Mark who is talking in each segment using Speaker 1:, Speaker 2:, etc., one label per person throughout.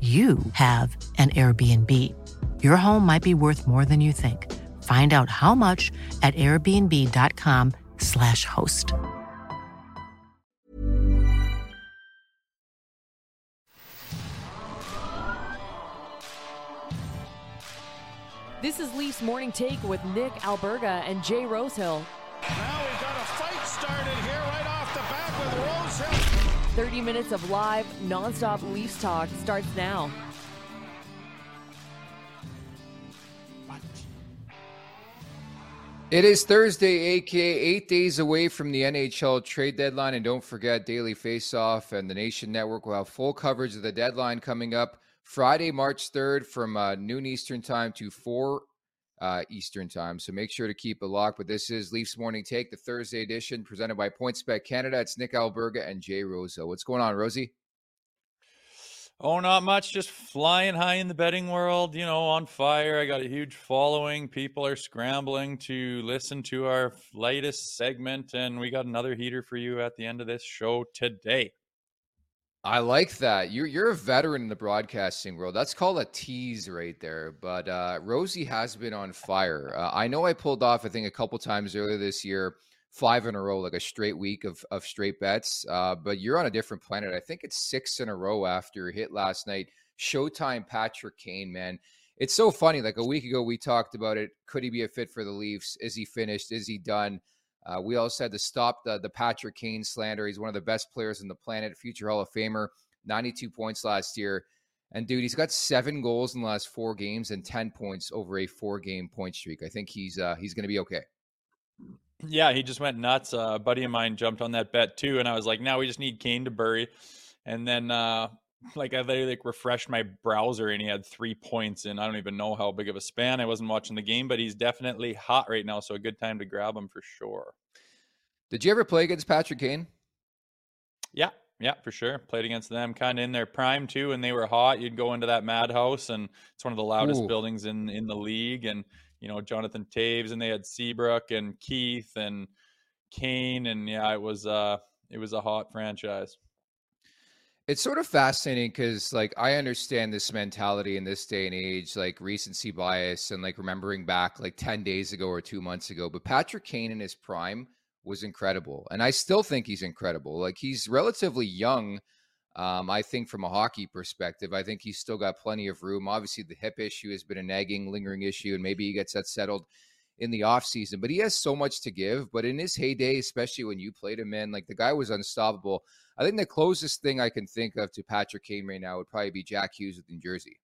Speaker 1: you have an Airbnb. Your home might be worth more than you think. Find out how much at airbnb.com/slash host.
Speaker 2: This is Leafs Morning Take with Nick Alberga and Jay Rosehill.
Speaker 3: Now we've got a fight started here right off the bat with Rosehill.
Speaker 2: 30 minutes of live, nonstop Leafs talk starts now.
Speaker 4: It is Thursday, aka eight days away from the NHL trade deadline. And don't forget, Daily Faceoff and the Nation Network will have full coverage of the deadline coming up Friday, March 3rd from uh, noon Eastern Time to 4 uh, Eastern Time. So make sure to keep it locked. But this is Leafs Morning Take, the Thursday edition presented by PointsBet Canada. It's Nick Alberga and Jay Rosa. What's going on, Rosie?
Speaker 5: Oh, not much. Just flying high in the betting world, you know, on fire. I got a huge following. People are scrambling to listen to our latest segment, and we got another heater for you at the end of this show today.
Speaker 4: I like that. You're you're a veteran in the broadcasting world. That's called a tease right there. But uh, Rosie has been on fire. Uh, I know I pulled off, I think, a couple times earlier this year five in a row, like a straight week of, of straight bets. Uh, but you're on a different planet. I think it's six in a row after hit last night. Showtime Patrick Kane, man. It's so funny. Like a week ago, we talked about it. Could he be a fit for the Leafs? Is he finished? Is he done? Uh, we also had to stop the, the Patrick Kane slander. He's one of the best players in the planet, future Hall of Famer, 92 points last year. And dude, he's got seven goals in the last four games and 10 points over a four game point streak. I think he's uh, he's going to be okay.
Speaker 5: Yeah, he just went nuts. Uh, a buddy of mine jumped on that bet too, and I was like, "Now we just need Kane to bury." And then, uh, like, I literally like refreshed my browser, and he had three points, and I don't even know how big of a span. I wasn't watching the game, but he's definitely hot right now, so a good time to grab him for sure.
Speaker 4: Did you ever play against Patrick Kane?
Speaker 5: Yeah, yeah, for sure. Played against them, kind of in their prime too, and they were hot. You'd go into that madhouse, and it's one of the loudest Ooh. buildings in in the league, and you know Jonathan Toews and they had Seabrook and Keith and Kane, and yeah, it was uh it was a hot franchise.
Speaker 4: It's sort of fascinating because, like, I understand this mentality in this day and age, like recency bias and like remembering back like 10 days ago or two months ago. But Patrick Kane in his prime was incredible. And I still think he's incredible. Like, he's relatively young um, I think from a hockey perspective, I think he's still got plenty of room. Obviously, the hip issue has been a nagging, lingering issue, and maybe he gets that settled in the offseason. But he has so much to give. But in his heyday, especially when you played him in, like the guy was unstoppable. I think the closest thing I can think of to Patrick Kane right now would probably be Jack Hughes with New Jersey.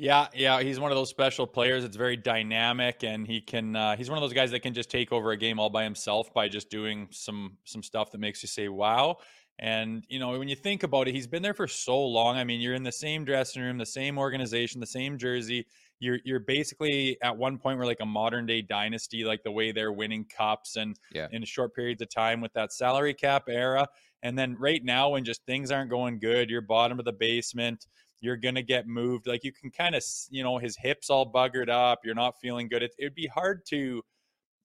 Speaker 5: Yeah, yeah, he's one of those special players. It's very dynamic, and he can. Uh, he's one of those guys that can just take over a game all by himself by just doing some some stuff that makes you say "wow." And you know, when you think about it, he's been there for so long. I mean, you're in the same dressing room, the same organization, the same jersey. You're you're basically at one point we're like a modern day dynasty, like the way they're winning cups and yeah. in short periods of time with that salary cap era. And then right now, when just things aren't going good, you're bottom of the basement you're going to get moved. Like you can kind of, you know, his hips all buggered up. You're not feeling good. It, it'd be hard to,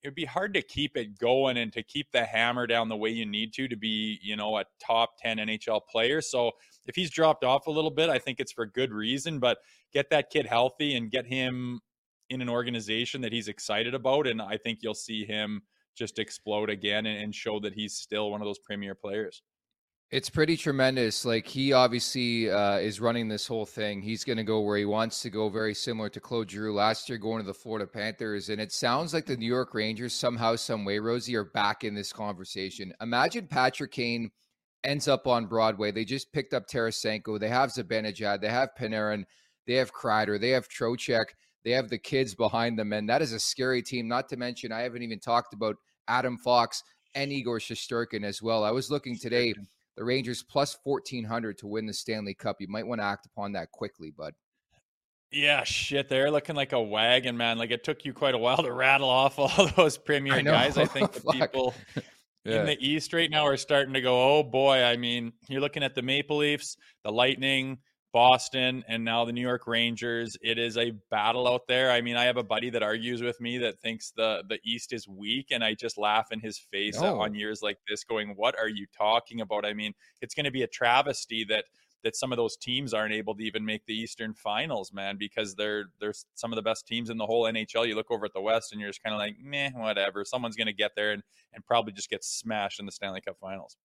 Speaker 5: it'd be hard to keep it going and to keep the hammer down the way you need to to be, you know, a top 10 NHL player. So if he's dropped off a little bit, I think it's for good reason, but get that kid healthy and get him in an organization that he's excited about. And I think you'll see him just explode again and, and show that he's still one of those premier players.
Speaker 4: It's pretty tremendous. Like he obviously uh, is running this whole thing. He's going to go where he wants to go, very similar to Claude Giroux last year, going to the Florida Panthers. And it sounds like the New York Rangers somehow, some way, Rosie, are back in this conversation. Imagine Patrick Kane ends up on Broadway. They just picked up Tarasenko. They have Zibanejad. They have Panarin. They have Kreider. They have Trocheck. They have the kids behind them, and that is a scary team. Not to mention, I haven't even talked about Adam Fox and Igor Shesterkin as well. I was looking today the Rangers plus 1400 to win the Stanley Cup. You might want to act upon that quickly, bud.
Speaker 5: Yeah, shit. They're looking like a wagon, man. Like it took you quite a while to rattle off all those premier I guys. I think the people yeah. in the East right now are starting to go, oh boy. I mean, you're looking at the Maple Leafs, the Lightning, Boston and now the New York Rangers. It is a battle out there. I mean, I have a buddy that argues with me that thinks the the East is weak, and I just laugh in his face no. on years like this, going, "What are you talking about?" I mean, it's going to be a travesty that that some of those teams aren't able to even make the Eastern Finals, man, because they're they're some of the best teams in the whole NHL. You look over at the West, and you're just kind of like, meh, whatever. Someone's going to get there and and probably just get smashed in the Stanley Cup Finals.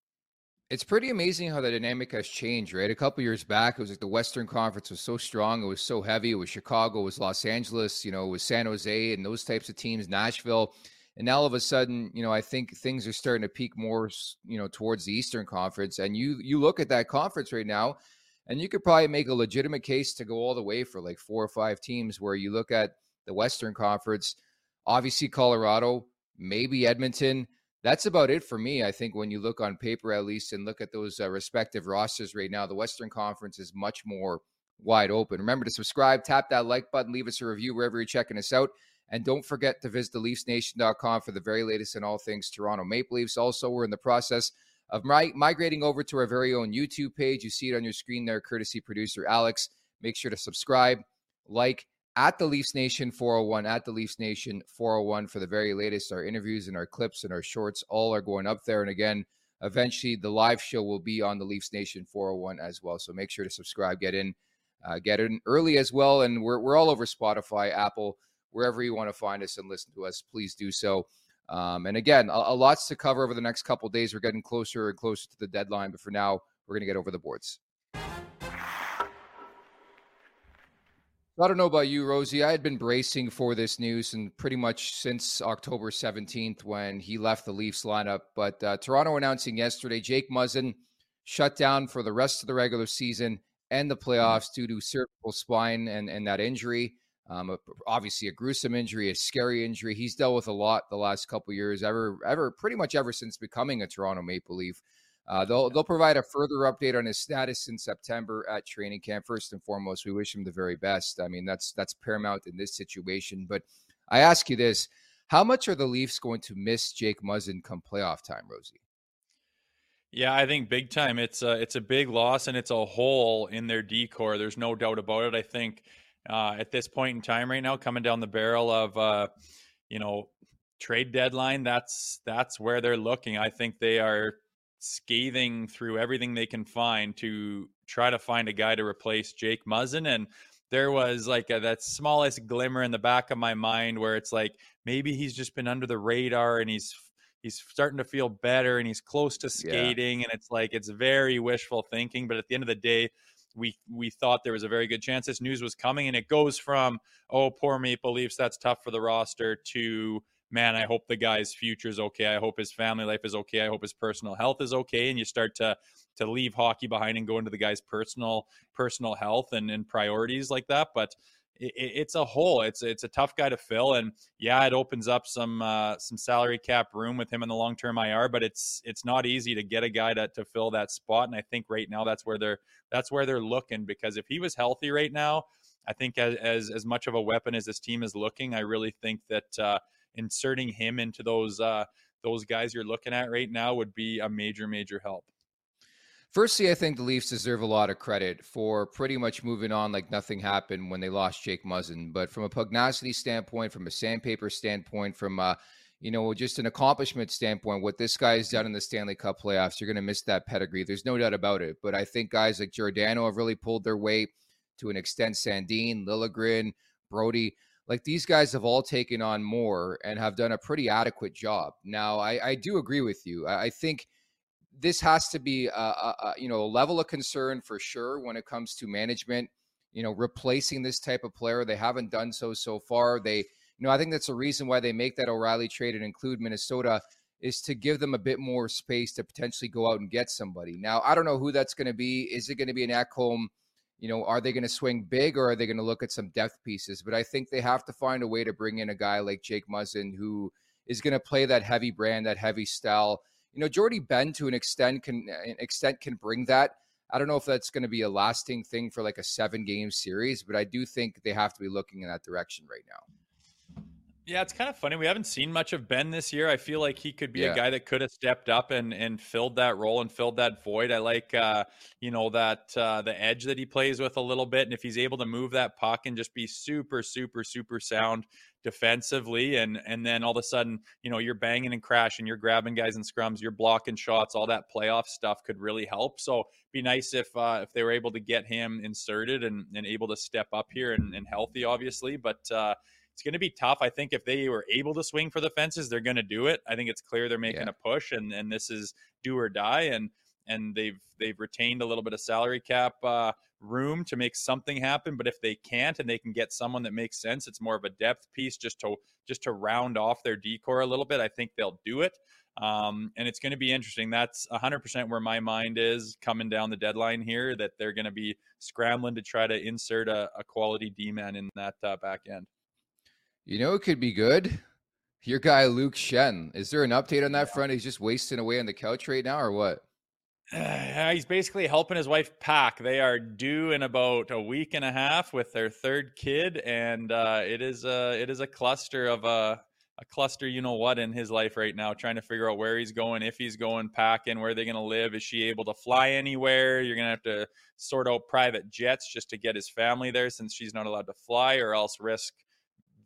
Speaker 4: It's pretty amazing how the dynamic has changed, right? A couple years back, it was like the Western Conference was so strong, it was so heavy. It was Chicago, it was Los Angeles, you know, it was San Jose, and those types of teams, Nashville. And now all of a sudden, you know, I think things are starting to peak more, you know, towards the Eastern Conference. And you you look at that conference right now, and you could probably make a legitimate case to go all the way for like four or five teams. Where you look at the Western Conference, obviously Colorado, maybe Edmonton that's about it for me. I think when you look on paper, at least, and look at those uh, respective rosters right now, the Western Conference is much more wide open. Remember to subscribe, tap that like button, leave us a review wherever you're checking us out. And don't forget to visit theleafsnation.com for the very latest in all things Toronto Maple Leafs. Also, we're in the process of mi- migrating over to our very own YouTube page. You see it on your screen there, courtesy producer Alex. Make sure to subscribe, like, at the Leafs Nation 401, at the Leafs Nation 401 for the very latest. Our interviews and our clips and our shorts all are going up there. And again, eventually the live show will be on the Leafs Nation 401 as well. So make sure to subscribe, get in, uh, get in early as well. And we're, we're all over Spotify, Apple, wherever you want to find us and listen to us, please do so. Um, and again, a, a lots to cover over the next couple days. We're getting closer and closer to the deadline, but for now, we're going to get over the boards. I don't know about you, Rosie. I had been bracing for this news and pretty much since October 17th when he left the Leafs lineup. But uh, Toronto announcing yesterday Jake Muzzin shut down for the rest of the regular season and the mm-hmm. playoffs due to cervical spine and, and that injury. Um, obviously, a gruesome injury, a scary injury. He's dealt with a lot the last couple years, ever, ever, pretty much ever since becoming a Toronto Maple Leaf. Uh, they'll they'll provide a further update on his status in September at training camp. First and foremost, we wish him the very best. I mean, that's that's paramount in this situation. But I ask you this: How much are the Leafs going to miss Jake Muzzin come playoff time, Rosie?
Speaker 5: Yeah, I think big time. It's a it's a big loss and it's a hole in their decor. There's no doubt about it. I think uh, at this point in time, right now, coming down the barrel of uh, you know trade deadline, that's that's where they're looking. I think they are scathing through everything they can find to try to find a guy to replace Jake Muzzin. And there was like a, that smallest glimmer in the back of my mind where it's like maybe he's just been under the radar and he's he's starting to feel better and he's close to skating yeah. and it's like it's very wishful thinking but at the end of the day we we thought there was a very good chance this news was coming and it goes from oh poor maple leafs that's tough for the roster to man, I hope the guy's future is okay. I hope his family life is okay. I hope his personal health is okay. And you start to to leave hockey behind and go into the guy's personal personal health and, and priorities like that. But it, it's a hole. It's it's a tough guy to fill, and yeah, it opens up some uh, some salary cap room with him in the long term IR. But it's it's not easy to get a guy to to fill that spot, and I think right now that's where they're that's where they're looking because if he was healthy right now, I think as as, as much of a weapon as this team is looking, I really think that uh, inserting him into those uh, those guys you're looking at right now would be a major major help.
Speaker 4: Firstly, I think the Leafs deserve a lot of credit for pretty much moving on like nothing happened when they lost Jake Muzzin. But from a pugnacity standpoint, from a sandpaper standpoint, from a you know, just an accomplishment standpoint, what this guy has done in the Stanley Cup playoffs, you're going to miss that pedigree. There's no doubt about it. But I think guys like Giordano have really pulled their weight to an extent. Sandin, Liljegren, Brodie, like these guys have all taken on more and have done a pretty adequate job. Now, I, I do agree with you. I, I think – this has to be a, a, a, you know a level of concern for sure when it comes to management you know replacing this type of player they haven't done so so far they you know i think that's a reason why they make that o'reilly trade and include minnesota is to give them a bit more space to potentially go out and get somebody now i don't know who that's going to be is it going to be an Ekholm you know are they going to swing big or are they going to look at some depth pieces but i think they have to find a way to bring in a guy like jake muzzin who is going to play that heavy brand that heavy style you know, Jordie Benn to an extent can an extent can bring that. I don't know if that's going to be a lasting thing for like a seven game series, but I do think they have to be looking in that direction right now.
Speaker 5: Yeah, it's kind of funny. We haven't seen much of Benn this year. I feel like he could be yeah. a guy that could have stepped up and and filled that role and filled that void. I like uh, you know that uh, the edge that he plays with a little bit, and if he's able to move that puck and just be super, super, super sound defensively and and then all of a sudden you know you're banging and crashing you're grabbing guys in scrums you're blocking shots all that playoff stuff could really help so be nice if uh, if they were able to get him inserted and, and able to step up here and, and healthy obviously but uh, it's going to be tough i think if they were able to swing for the fences they're going to do it i think it's clear they're making yeah. a push and and this is do or die and and they've they've retained a little bit of salary cap uh, room to make something happen. But if they can't and they can get someone that makes sense, it's more of a depth piece just to just to round off their decor a little bit. I think they'll do it. Um, and it's going to be interesting. That's 100% where my mind is coming down the deadline here. That they're going to be scrambling to try to insert a, a quality D man in that uh, back end.
Speaker 4: You know, it could be good. Your guy Luke Schenn. Is there an update on that front? He's just wasting away on the couch right now, or what?
Speaker 5: Uh, he's basically helping his wife pack. They are due in about a week and a half with their third kid, and uh, it is a it is a cluster of a a cluster, you know what, in his life right now, trying to figure out where he's going, if he's going packing, where they're going to live. Is she able to fly anywhere? You're going to have to sort out private jets just to get his family there, since she's not allowed to fly, or else risk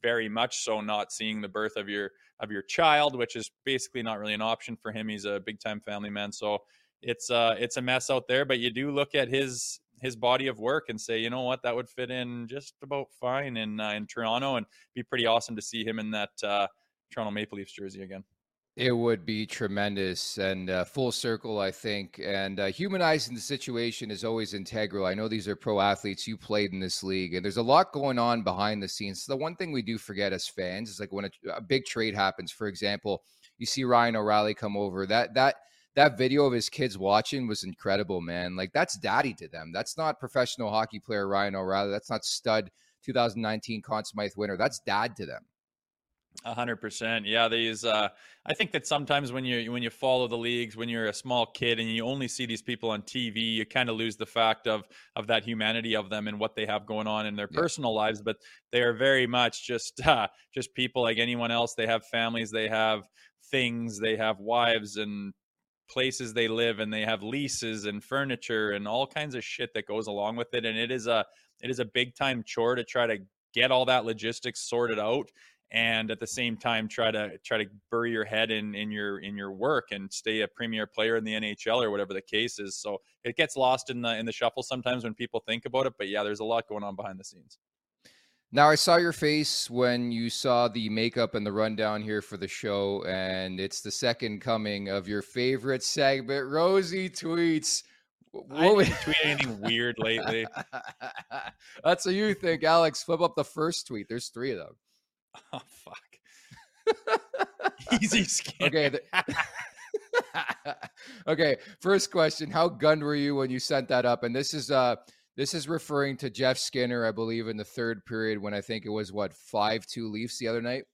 Speaker 5: very much so not seeing the birth of your of your child, which is basically not really an option for him. He's a big time family man, so it's uh it's a mess out there but you do look at his his body of work and say you know what that would fit in just about fine in uh, in Toronto and be pretty awesome to see him in that uh, Toronto Maple Leafs jersey again.
Speaker 4: It would be tremendous and uh, full circle, I think. And uh, humanizing the situation is always integral. I know these are pro athletes. You played in this league, and there's a lot going on behind the scenes. The one thing we do forget as fans is like when a, a big trade happens. For example, you see Ryan O'Reilly come over. That that that video of his kids watching was incredible, man. Like that's daddy to them. That's not professional hockey player Ryan O'Reilly. That's not stud 2019 Conn Smythe winner. That's dad to them.
Speaker 5: A hundred percent. Yeah, these. Uh, I think that sometimes when you when you follow the leagues, when you're a small kid and you only see these people on TV, you kind of lose the fact of of that humanity of them and what they have going on in their yeah. personal lives. But they are very much just uh, just people like anyone else. They have families. They have things. They have wives and places they live and they have leases and furniture and all kinds of shit that goes along with it and it is a it is a big time chore to try to get all that logistics sorted out and at the same time try to try to bury your head in in your in your work and stay a premier player in the NHL or whatever the case is so it gets lost in the in the shuffle sometimes when people think about it but yeah there's a lot going on behind the scenes
Speaker 4: now, I saw your face when you saw the makeup and the rundown here for the show, and it's the second coming of your favorite segment, Rosie Tweets.
Speaker 5: I didn't tweet anything weird lately.
Speaker 4: That's what you think, Alex. Flip up the first tweet. There's three of them.
Speaker 5: Oh fuck. Easy skin.
Speaker 4: Okay. The- okay. First question: How gunned were you when you sent that up? And this is uh this is referring to Jeff Skinner, I believe, in the third period when I think it was what five two Leafs the other night.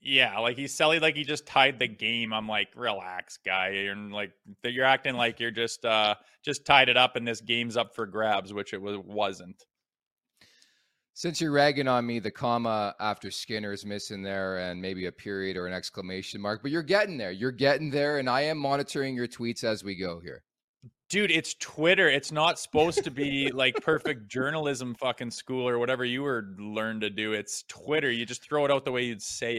Speaker 5: Yeah, like he's selling like he just tied the game. I'm like, relax, guy. And like you're acting like you're just uh just tied it up and this game's up for grabs, which it was wasn't.
Speaker 4: Since you're ragging on me, the comma after Skinner is missing there and maybe a period or an exclamation mark, but you're getting there. You're getting there, and I am monitoring your tweets as we go here.
Speaker 5: Dude, it's Twitter. It's not supposed to be like perfect journalism fucking school or whatever you were learned to do. It's Twitter. You just throw it out the way you'd say.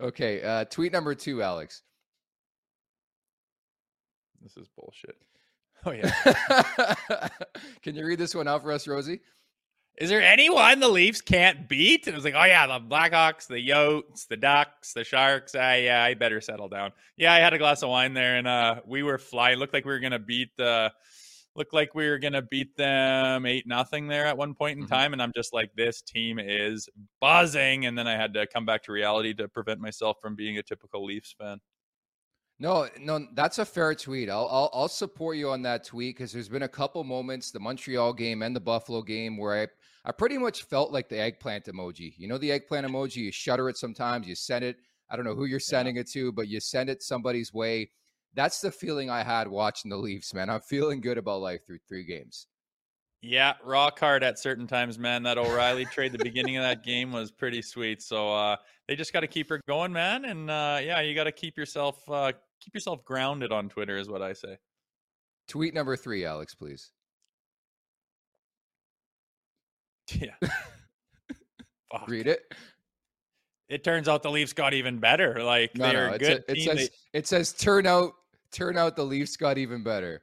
Speaker 4: Okay, uh, tweet number two, Alex.
Speaker 5: This is bullshit. Oh yeah.
Speaker 4: Can you read this one out for us, Rosie?
Speaker 5: Is there anyone the Leafs can't beat? And it was like, oh yeah, the Blackhawks, the Yotes, the Ducks, the Sharks. Ah, yeah, I better settle down. Yeah, I had a glass of wine there, and uh, we were flying. Looked like we were gonna beat the. Looked like we were gonna beat them eight nothing there at one point in
Speaker 4: Mm-hmm.
Speaker 5: time, and I'm just like, this team is buzzing. And then I had to come back to reality to prevent myself from being a typical Leafs fan.
Speaker 4: No, no, that's a fair tweet. I'll I'll, I'll support you on that tweet because there's been a couple moments, the Montreal game and the Buffalo game, where I I pretty much felt like the eggplant emoji. You know the eggplant emoji. You shudder it sometimes. You send it. I don't know who you're sending it to, but you send it somebody's way. That's the feeling I had watching the Leafs, man. I'm feeling good about life through three games.
Speaker 5: Yeah, raw card at certain times, man. That O'Reilly trade, the beginning of that game was pretty sweet. So uh, they just got to keep her going, man. And uh, yeah, you got to keep yourself uh, keep yourself grounded on Twitter, is what I say.
Speaker 4: Tweet number three, Alex, please.
Speaker 5: Yeah.
Speaker 4: Read it.
Speaker 5: It turns out the Leafs got even better. Like
Speaker 4: No,
Speaker 5: they're
Speaker 4: no,
Speaker 5: good
Speaker 4: a- it
Speaker 5: team.
Speaker 4: says it says turn out turn out the Leafs got even better.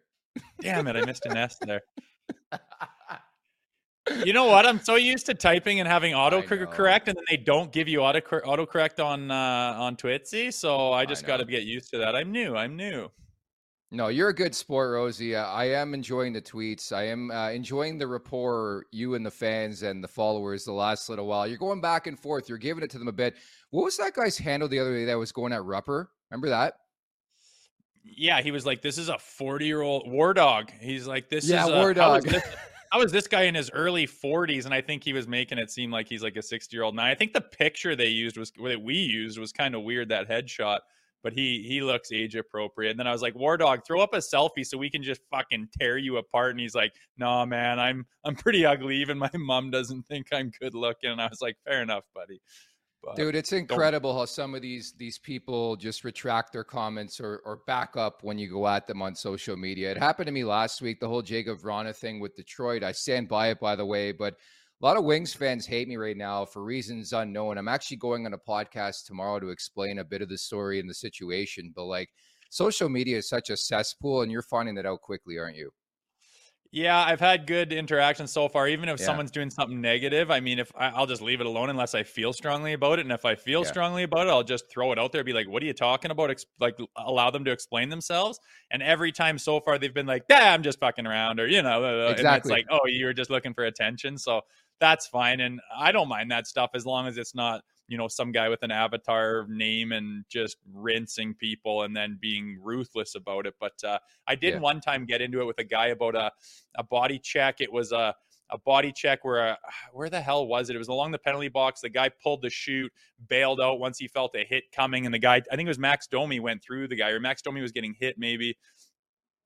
Speaker 5: Damn it, I missed an S there. You know what? I'm so used to typing and having
Speaker 4: I know.
Speaker 5: autocorrect, and then they don't give you auto autocorrect on uh, on Twitsy. So I
Speaker 4: I
Speaker 5: just got to get used to that. I'm new. I'm new.
Speaker 4: No, you're a good sport, Rosie. Uh, I am enjoying the tweets. I am uh, enjoying the rapport you and the fans and the followers the last little while. You're going back and forth. You're giving it to them a bit. What was that guy's handle the other day that was going at Rupper? Remember that?
Speaker 5: Yeah, he was like, "This is a 40 year old war dog." He's like, "This
Speaker 4: Yeah,
Speaker 5: is a,
Speaker 4: war
Speaker 5: how is
Speaker 4: dog.
Speaker 5: this- how is this guy in his early 40s?" And I think he was making it seem like he's like a 60 year old. Now, I think the picture they used was that we used was kind of weird. That headshot, but he he looks age appropriate. And then I was like, "War dog, throw up a selfie so we can just fucking tear you apart." And he's like, "Nah, man, I'm I'm pretty ugly. Even my mom doesn't think I'm good looking." And I was like, "Fair enough, buddy." But
Speaker 4: Dude, it's incredible how some of these these people just retract their comments or or back up when you go at them on social media. It happened to me last week, the whole Jakub Vrana thing with Detroit. I stand by it, by the way, but a lot of Wings fans hate me right now for reasons unknown. I'm actually going on a podcast tomorrow to explain a bit of the story and the situation. But like social media is such a cesspool, and you're finding that out quickly, aren't you?
Speaker 5: Yeah, I've had good interactions so far. Even if
Speaker 4: Yeah.
Speaker 5: someone's doing something negative, I mean, if I, I'll just leave it alone unless I feel strongly about it, and if I feel
Speaker 4: Yeah.
Speaker 5: strongly about it, I'll just throw it out there. Be like, "What are you talking about?" Ex- like, allow them to explain themselves. And every time so far, they've been like, "Yeah, I'm just fucking around," or you know, uh, and it's
Speaker 4: Exactly.
Speaker 5: like, "Oh, you were just looking for attention." So that's fine, and I don't mind that stuff as long as it's not you know some guy with an avatar name and just rinsing people and then being ruthless about it. But uh, i did
Speaker 4: Yeah.
Speaker 5: one time get into it with a guy about a, a body check. It was a, a body check where uh, where the hell was it? It was along the penalty box. The guy pulled the shoot bailed out once he felt a hit coming and the guy i think it was max domi went through the guy or max domi was getting hit maybe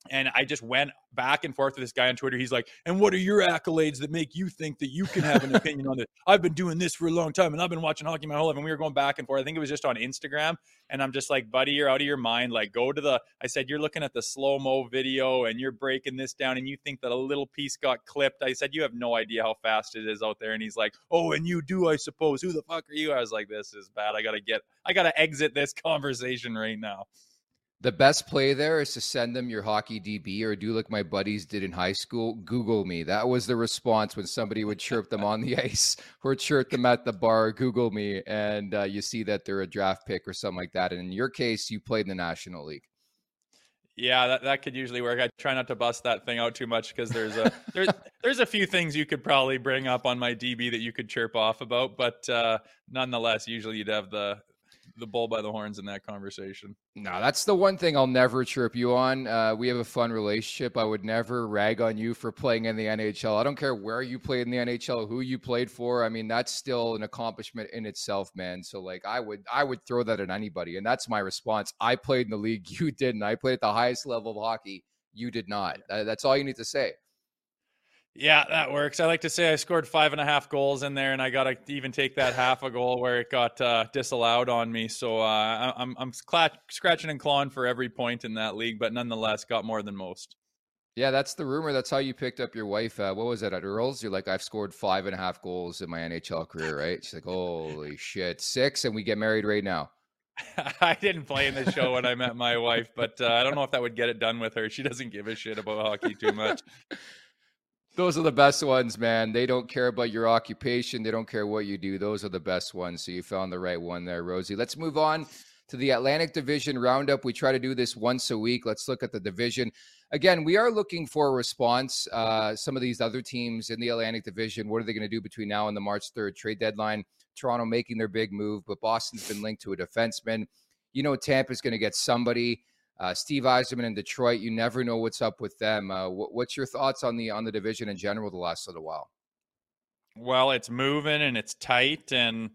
Speaker 5: and I just went back and forth with this guy on Twitter. He's like, "And what are your accolades that make you think that you can have an opinion on this? I've been doing this for a long time, and I've been watching hockey my whole life." And we were going back and forth. I think it was just on Instagram, and I'm just like, "Buddy, you're out of your mind. Like, go to the." I said, "You're looking at the slow mo video, and you're breaking this down, and you think that a little piece got clipped." I said, "You have no idea how fast it is out there." And he's like, "Oh, and you do, I suppose. Who the fuck are you?" I was like, "This is bad. I gotta get. I gotta exit this conversation right now."
Speaker 4: The best play there is to send them your hockey DB or do like my buddies did in high school. Google me. That was the response when somebody would chirp them on the ice or chirp them at the bar. Google me, and uh, you see that they're a draft pick or something like that. And in your case, you played in the National League.
Speaker 5: Yeah, that, that could usually work. I try not to bust that thing out too much because there's a there's there's a few things you could probably bring up on my DB that you could chirp off about, but uh, nonetheless, usually you'd have the the bull by the horns in that conversation.
Speaker 4: No, that's the one thing I'll never trip you on. Uh, we have a fun relationship. I would never rag on you for playing in the NHL. I don't care where you played in the NHL, who you played for. I mean, that's still an accomplishment in itself, man. So like I would I would throw that at anybody. And that's my response. I played in the league, you didn't. I played at the highest level of hockey. You did not. That- That's all you need to say.
Speaker 5: Yeah, that works. I like to say I scored five and a half goals in there, and I got to even take that half a goal where it got uh, disallowed on me. So uh, I- I'm I'm cla- scratching and clawing for every point in that league, but nonetheless, got more than most.
Speaker 4: Yeah, that's the rumor. That's how you picked up your wife. Uh, what was it at Earl's? You're like, I've scored five and a half goals in my NHL career, right? She's like, holy shit, six, and we get married right now.
Speaker 5: I didn't play in the show when I met my wife, but uh, I don't know if that would get it done with her. She doesn't give a shit about hockey too much.
Speaker 4: Those are the best ones, man. They don't care about your occupation. They don't care what you do. Those are the best ones. So you found the right one there, Rosie. Let's move on to the Atlantic Division Roundup. We try to do this once a week. Let's look at the division. Again, we are looking for a response. Uh, some of these other teams in the Atlantic Division, what are they going to do between now and the March 3rd trade deadline? Toronto making their big move, but Boston's been linked to a defenseman. You know, Tampa's going to get somebody. Uh, Steve Yzerman in Detroit, you never know what's up with them. Uh, wh- what's your thoughts on the on the division in general the last little while?
Speaker 5: Well, it's moving and it's tight, and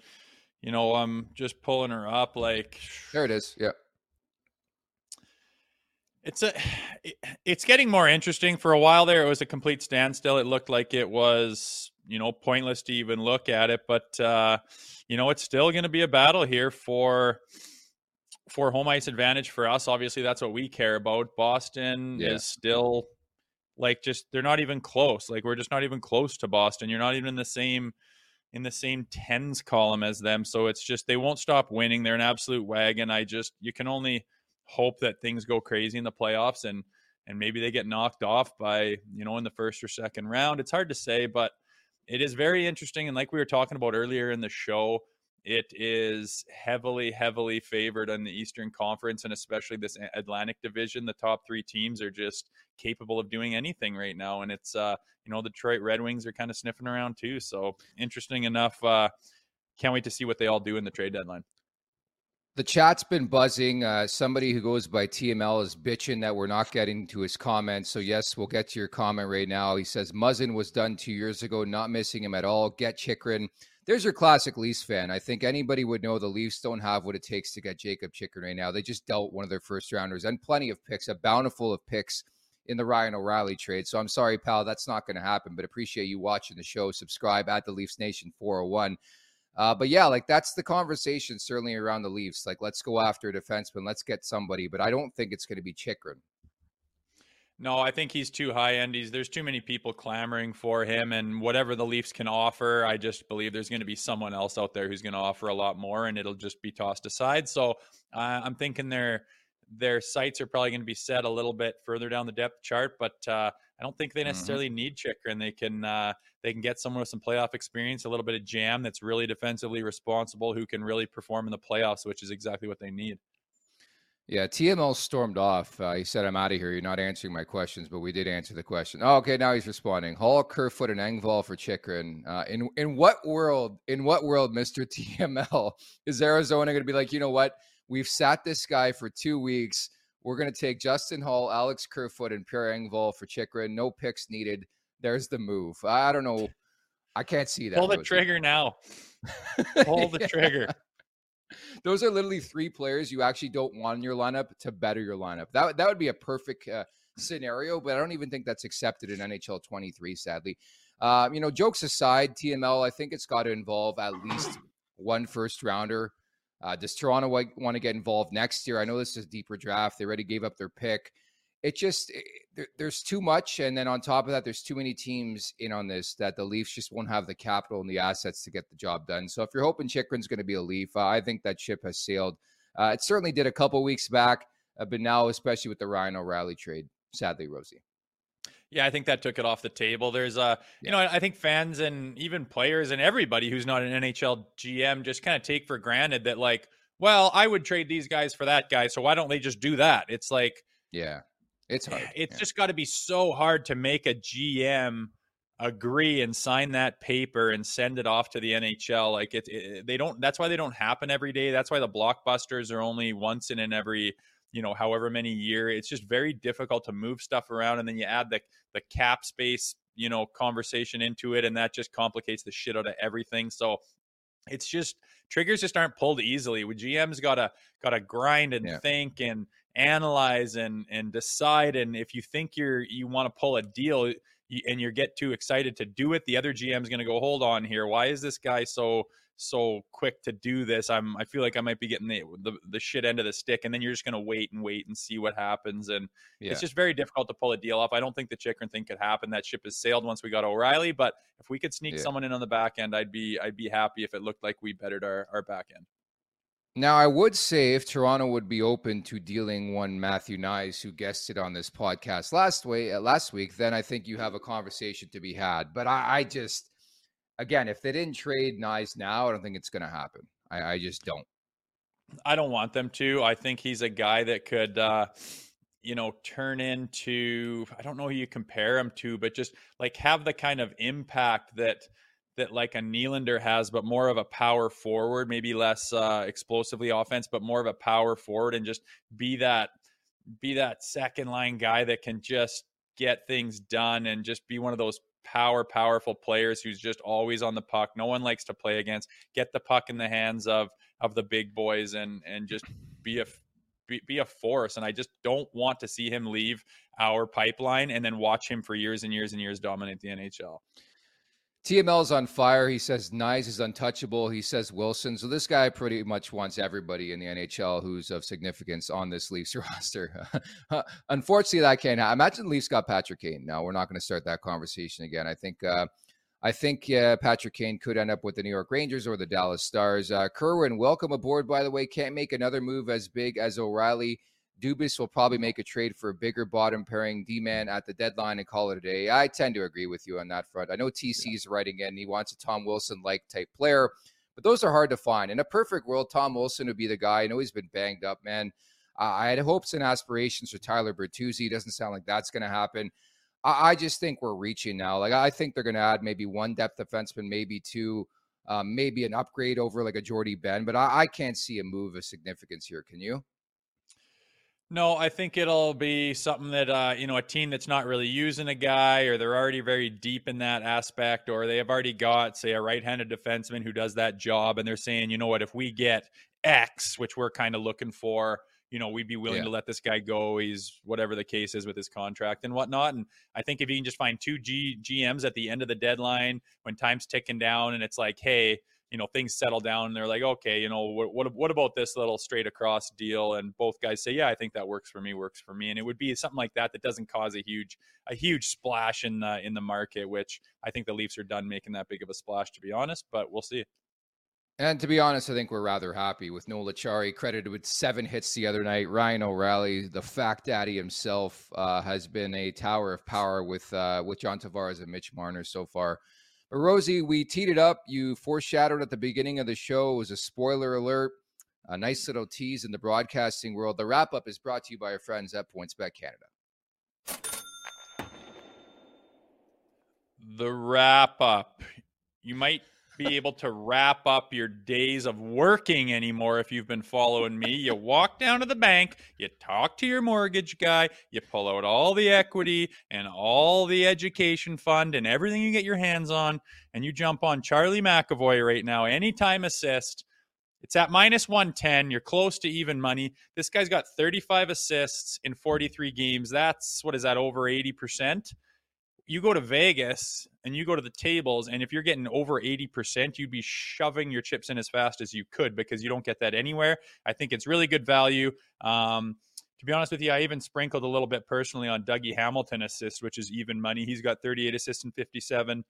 Speaker 5: you know I'm just pulling her up. Like
Speaker 4: There it is. Yeah.
Speaker 5: it's a, it's getting more interesting. For a while there, it was a complete standstill. It looked like it was you know pointless to even look at it, but uh, you know it's still going to be a battle here for for home ice advantage for us. Obviously, that's what we care about. Boston
Speaker 4: Yeah.
Speaker 5: is still like just they're not even close. Like we're just not even close to Boston. You're not even in the same in the same tens column as them. So it's just they won't stop winning. They're an absolute wagon. I just you can only hope that things go crazy in the playoffs and and maybe they get knocked off by you know in the first or second round. It's hard to say, but it is very interesting. And like we were talking about earlier in the show, it is heavily, heavily favored in the Eastern Conference and especially this Atlantic Division. The top three teams are just capable of doing anything right now, and it's uh, you know the Detroit Red Wings are kind of sniffing around too. So interesting enough. Uh, can't wait to see what they all do in the trade deadline.
Speaker 4: The chat's been buzzing. Uh, somebody who goes by TML is bitching that we're not getting to his comments. So, yes, we'll get to your comment right now. He says Muzzin was done two years ago, not missing him at all. Get Chychrun. There's your classic Leafs fan. I think anybody would know the Leafs don't have what it takes to get Jakob Chychrun right now. They just dealt one of their first rounders and plenty of picks, a bountiful of picks in the Ryan O'Reilly trade. So I'm sorry, pal, that's not going to happen. But appreciate you watching the show. Subscribe at the Leafs Nation 401. Uh, but yeah, like that's the conversation certainly around the Leafs. Like, let's go after a defenseman, let's get somebody. But I don't think it's going to be Chikrin.
Speaker 5: No, I think he's too high end. He's there's too many people clamoring for him, and whatever the Leafs can offer, I just believe there's going to be someone else out there who's going to offer a lot more, and it'll just be tossed aside. So uh, I'm thinking they're their sights are probably going to be set a little bit further down the depth chart, but uh, I don't think they mm-hmm. necessarily mm-hmm. need Chychrun. They can uh, they can get someone with some playoff experience, a little bit of jam that's really defensively responsible, who can really perform in the playoffs, which is exactly what they need.
Speaker 4: Yeah, TML stormed off. Uh, he said, "I'm out of here. You're not answering my questions, but we did answer the question." Oh, okay, now he's responding. Holl, Kerfoot, and Engvall for Chychrun. Uh, in in what world? In what world, Mister TML, is Arizona going to be like? You know what? We've sat this guy for two weeks. We're going to take Justin Holl, Alex Kerfoot, and Pierre Engvall for Chychrun. No picks needed. There's the move. I don't know. I can't see that.
Speaker 5: Pull the trigger now. Pull the trigger.
Speaker 4: Those are literally three players you actually don't want in your lineup to better your lineup. That that would be a perfect uh, scenario, but I don't even think that's accepted in NHL 23. Sadly, uh, you know, jokes aside, TML I think it's got to involve at least one first rounder. Uh, does Toronto want to get involved next year? I know this is a deeper draft. They already gave up their pick it just it, there, there's too much, and then on top of that, there's too many teams in on this that the Leafs just won't have the capital and the assets to get the job done. So if you're hoping Chychrun's going to be a Leaf, uh, I think that ship has sailed. Uh, it certainly did a couple weeks back, uh, but now, especially with the Ryan O'Reilly trade, sadly, Rosie.
Speaker 5: Yeah, I think that took it off the table. There's uh you know, I think fans and even players and everybody who's not an NHL GM just kind of take for granted that like, well, I would trade these guys for that guy, so why don't they just do that? It's like
Speaker 4: yeah. It's eh, hard.
Speaker 5: It's yeah. just got to be so hard to make a GM agree and sign that paper and send it off to the NHL. Like it, it, they don't. That's why they don't happen every day. That's why the blockbusters are only once in an every you know however many year. It's just very difficult to move stuff around, and then you add the the cap space you know conversation into it, and that just complicates the shit out of everything. So it's just triggers just aren't pulled easily. With GMs gotta gotta grind and yeah. think and analyze and and decide and if you think you're you want to pull a deal and you get too excited to do it the other gm's going to go hold on here why is this guy so so quick to do this i'm i feel like i might be getting the the, the shit end of the stick and then you're just going to wait and wait and see what happens and yeah. it's just very difficult to pull a deal off i don't think the Chychrun thing could happen that ship has sailed once we got o'reilly but if we could sneak yeah. someone in on the back end i'd be i'd be happy if it looked like we bettered our, our back end
Speaker 4: now, I would say if Toronto would be open to dealing one Matthew Knies, who guested on this podcast last way uh, last week, then I think you have a conversation to be had. But I, I just, again, if they didn't trade Knies now, I don't think it's going to happen. I, I, just don't.
Speaker 5: I don't want them to. I think he's a guy that could, uh, you know, turn into. I don't know who you compare him to, but just like have the kind of impact that that like a Nylander has, but more of a power forward, maybe less uh, explosively offense, but more of a power forward, and just be that be that second line guy that can just get things done and just be one of those power powerful players who's just always on the puck. No one likes to play against. Get the puck in the hands of of the big boys and and just be a be, be a force. And I just don't want to see him leave our pipeline and then watch him for years and years and years dominate the NHL.
Speaker 4: TML's on fire. He says Knies is untouchable. He says Wilson. So this guy pretty much wants everybody in the NHL who's of significance on this Leafs roster. Unfortunately, that can't happen. Imagine Leafs got Patrick Kane. No, we're not going to start that conversation again. I think uh, I think uh, Patrick Kane could end up with the New York Rangers or the Dallas Stars. Uh, Kerwin, welcome aboard. By the way, can't make another move as big as O'Reilly Dubas will probably make a trade for a bigger bottom pairing D man at the deadline and call it a day. I tend to agree with you on that front. I know TC is writing in, he wants a Tom Wilson like type player, but those are hard to find. In a perfect world, Tom Wilson would be the guy. I know he's been banged up, man. Uh, I had hopes and aspirations for Tyler Bertuzzi. Doesn't sound like that's going to happen. I, I, just think we're reaching now. Like, I think they're going to add maybe one depth defenseman, maybe two. Um, maybe an upgrade over like a Jordie Benn, but I, I can't see a move of significance here. Can you?
Speaker 5: No, I think it'll be something that uh, you know a team that's not really using a guy, or they're already very deep in that aspect, or they have already got, say, a right-handed defenseman who does that job, and they're saying, you know what, if we get X, which we're kind of looking for, you know, we'd be willing yeah. to let this guy go. He's whatever the case is with his contract and whatnot. And I think if you can just find two G- GMs at the end of the deadline when time's ticking down, and it's like, hey, you know things settle down and they're like okay you know what, what, what about this little straight across deal and both guys say yeah i think that works for me works for me and it would be something like that that doesn't cause a huge a huge splash in the in the market which i think the leafs are done making that big of a splash to be honest but we'll see
Speaker 4: And to be honest, I think we're rather happy with Noel Acciari credited with seven hits the other night. Ryan O'Reilly, the fact daddy himself, uh, has been a tower of power with uh, with John Tavares and Mitch Marner so far. But Rosie, we teed it up. You foreshadowed at the beginning of the show. It was a spoiler alert. A nice little tease in the broadcasting world. The wrap up is brought to you by our friends at PointsBet Canada.
Speaker 5: The wrap up. You might be able to wrap up your days of working anymore if you've been following me. You walk down to the bank, you talk to your mortgage guy, you pull out all the equity and all the education fund and everything you get your hands on, and you jump on Charlie McAvoy right now, anytime assist. It's at minus 110. You're close to even money. This guy's got 35 assists in 43 games. That's what is that, over 80%? You go to Vegas and you go to the tables, and if you're getting over 80%, you'd be shoving your chips in as fast as you could because you don't get that anywhere. I think it's really good value. Um, to be honest with you, I even sprinkled a little bit personally on Dougie Hamilton assist, which is even money. He's got 38 assists in 57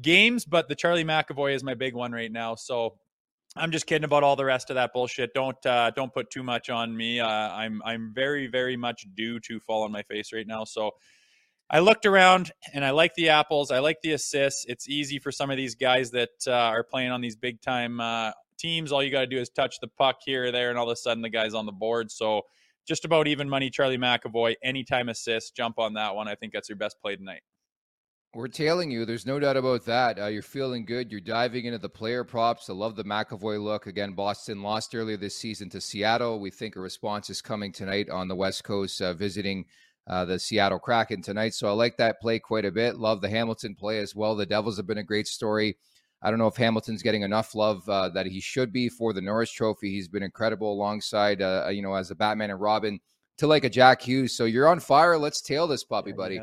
Speaker 5: games, but the Charlie McAvoy is my big one right now. So I'm just kidding about all the rest of that bullshit. Don't uh, don't put too much on me. Uh, I'm I'm very very much due to fall on my face right now. So I looked around and I like the apples. I like the assists. It's easy for some of these guys that uh, are playing on these big time uh, teams. All you got to do is touch the puck here or there, and all of a sudden the guy's on the board. So just about even money. Charlie McAvoy, anytime assist, jump on that one. I think that's your best play tonight.
Speaker 4: We're tailing you. There's no doubt about that. Uh, you're feeling good. You're diving into the player props. I love the McAvoy look. Again, Boston lost earlier this season to Seattle. We think a response is coming tonight on the West Coast, uh, visiting uh, the Seattle Kraken tonight. So I like that play quite a bit. Love the Hamilton play as well. The Devils have been a great story. I don't know if Hamilton's getting enough love uh, that he should be for the Norris Trophy. He's been incredible alongside, uh, you know, as a Batman and Robin to like a Jack Hughes. So you're on fire. Let's tail this puppy, buddy.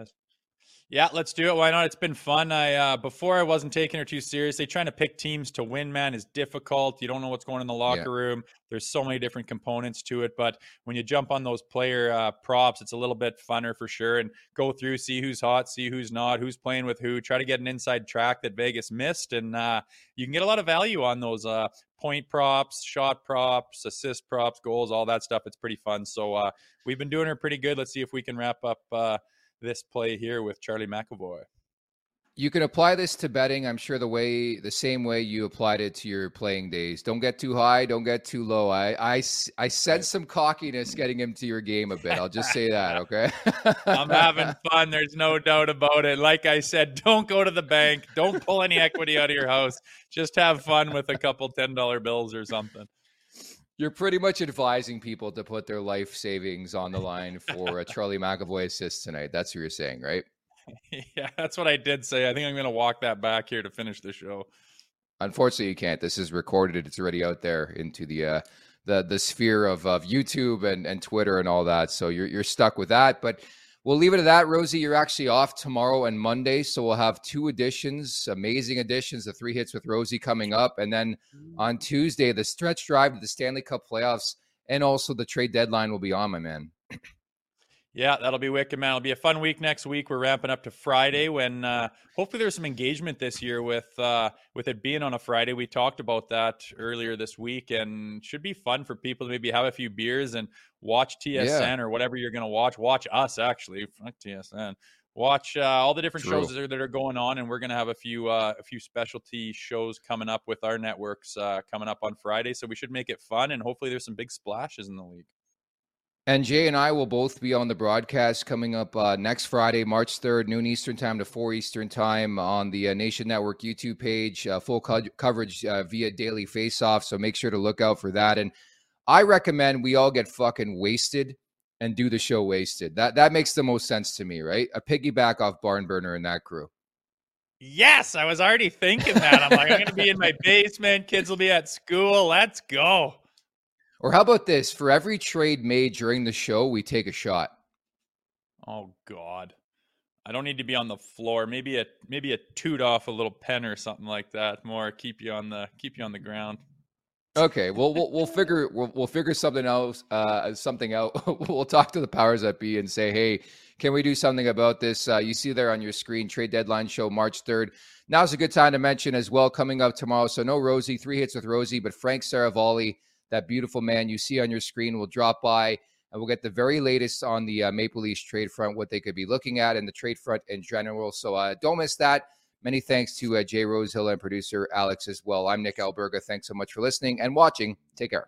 Speaker 5: Yeah, let's do it. Why not? It's been fun. I uh, before I wasn't taking her too seriously. Trying to pick teams to win, man, is difficult. You don't know what's going on in the locker yeah. room. There's so many different components to it. But when you jump on those player uh, props, it's a little bit funner for sure. And go through, see who's hot, see who's not, who's playing with who. Try to get an inside track that Vegas missed, and uh, you can get a lot of value on those uh, point props, shot props, assist props, goals, all that stuff. It's pretty fun. So uh, we've been doing her pretty good. Let's see if we can wrap up uh, this play here with Charlie McAvoy.
Speaker 4: You can apply this to betting. I'm sure the way, the same way you applied it to your playing days. Don't get too high. Don't get too low. I, I, I sense some cockiness getting into your game a bit. I'll just say that. Okay.
Speaker 5: I'm having fun. There's no doubt about it. Like I said, don't go to the bank. Don't pull any equity out of your house. Just have fun with a couple ten dollar bills or something
Speaker 4: you're pretty much advising people to put their life savings on the line for a Charlie McAvoy assist tonight. That's what you're saying, right?
Speaker 5: Yeah, that's what I did say. I think I'm going to walk that back here to finish the show.
Speaker 4: Unfortunately, you can't. This is recorded. It's already out there into the uh, the the sphere of, of YouTube and, and Twitter and all that. So you're you're stuck with that. But We'll leave it at that. Rosey, you're actually off tomorrow and Monday. So we'll have two editions, amazing editions, the three hits with Rosey coming up. And then mm. on Tuesday, the stretch drive to the Stanley Cup playoffs and also the trade deadline will be on, my man.
Speaker 5: Yeah, that'll be wicked, man. It'll be a fun week next week. We're ramping up to Friday when uh, hopefully there's some engagement this year with uh, with it being on a Friday. We talked about that earlier this week, and should be fun for people to maybe have a few beers and watch TSN yeah. or whatever you're going to watch. Watch us actually, fuck TSN. Watch uh, all the different True. shows that are, that are, going on, and we're going to have a few uh, a few specialty shows coming up with our networks uh, coming up on Friday. So we should make it fun, and hopefully there's some big splashes in the league.
Speaker 4: And Jay and I will both be on the broadcast coming up uh, next Friday, March 3rd, noon Eastern time to 4 Eastern time on the uh, Nation Network YouTube page. Uh, full co- coverage uh, via Daily Faceoff. So make sure to look out for that. And I recommend we all get fucking wasted and do the show wasted. That that makes the most sense to me, right? A piggyback off Barnburner and that crew.
Speaker 5: Yes, I was already thinking that. I'm like, I'm going to be in my basement. Kids will be at school. Let's go.
Speaker 4: Or how about this? For every trade made during the show, we take a shot.
Speaker 5: Oh God. I don't need to be on the floor. Maybe a maybe a toot off a little pen or something like that. More keep you on the keep you on the ground.
Speaker 4: Okay, well, we'll we'll figure we'll, we'll figure something else uh, something out. we'll talk to the powers that be and say, hey, can we do something about this? Uh, you see there on your screen, trade deadline show March third. Now's a good time to mention as well coming up tomorrow. So no Rosey, three hits with Rosey, but Frank Seravalli, that beautiful man you see on your screen, will drop by and we'll get the very latest on the uh, Maple Leafs trade front, what they could be looking at, and the trade front in general. So uh, don't miss that. Many thanks to uh, Jay Rosehill and producer Alex as well. I'm Nick Alberga. Thanks so much for listening and watching. Take care.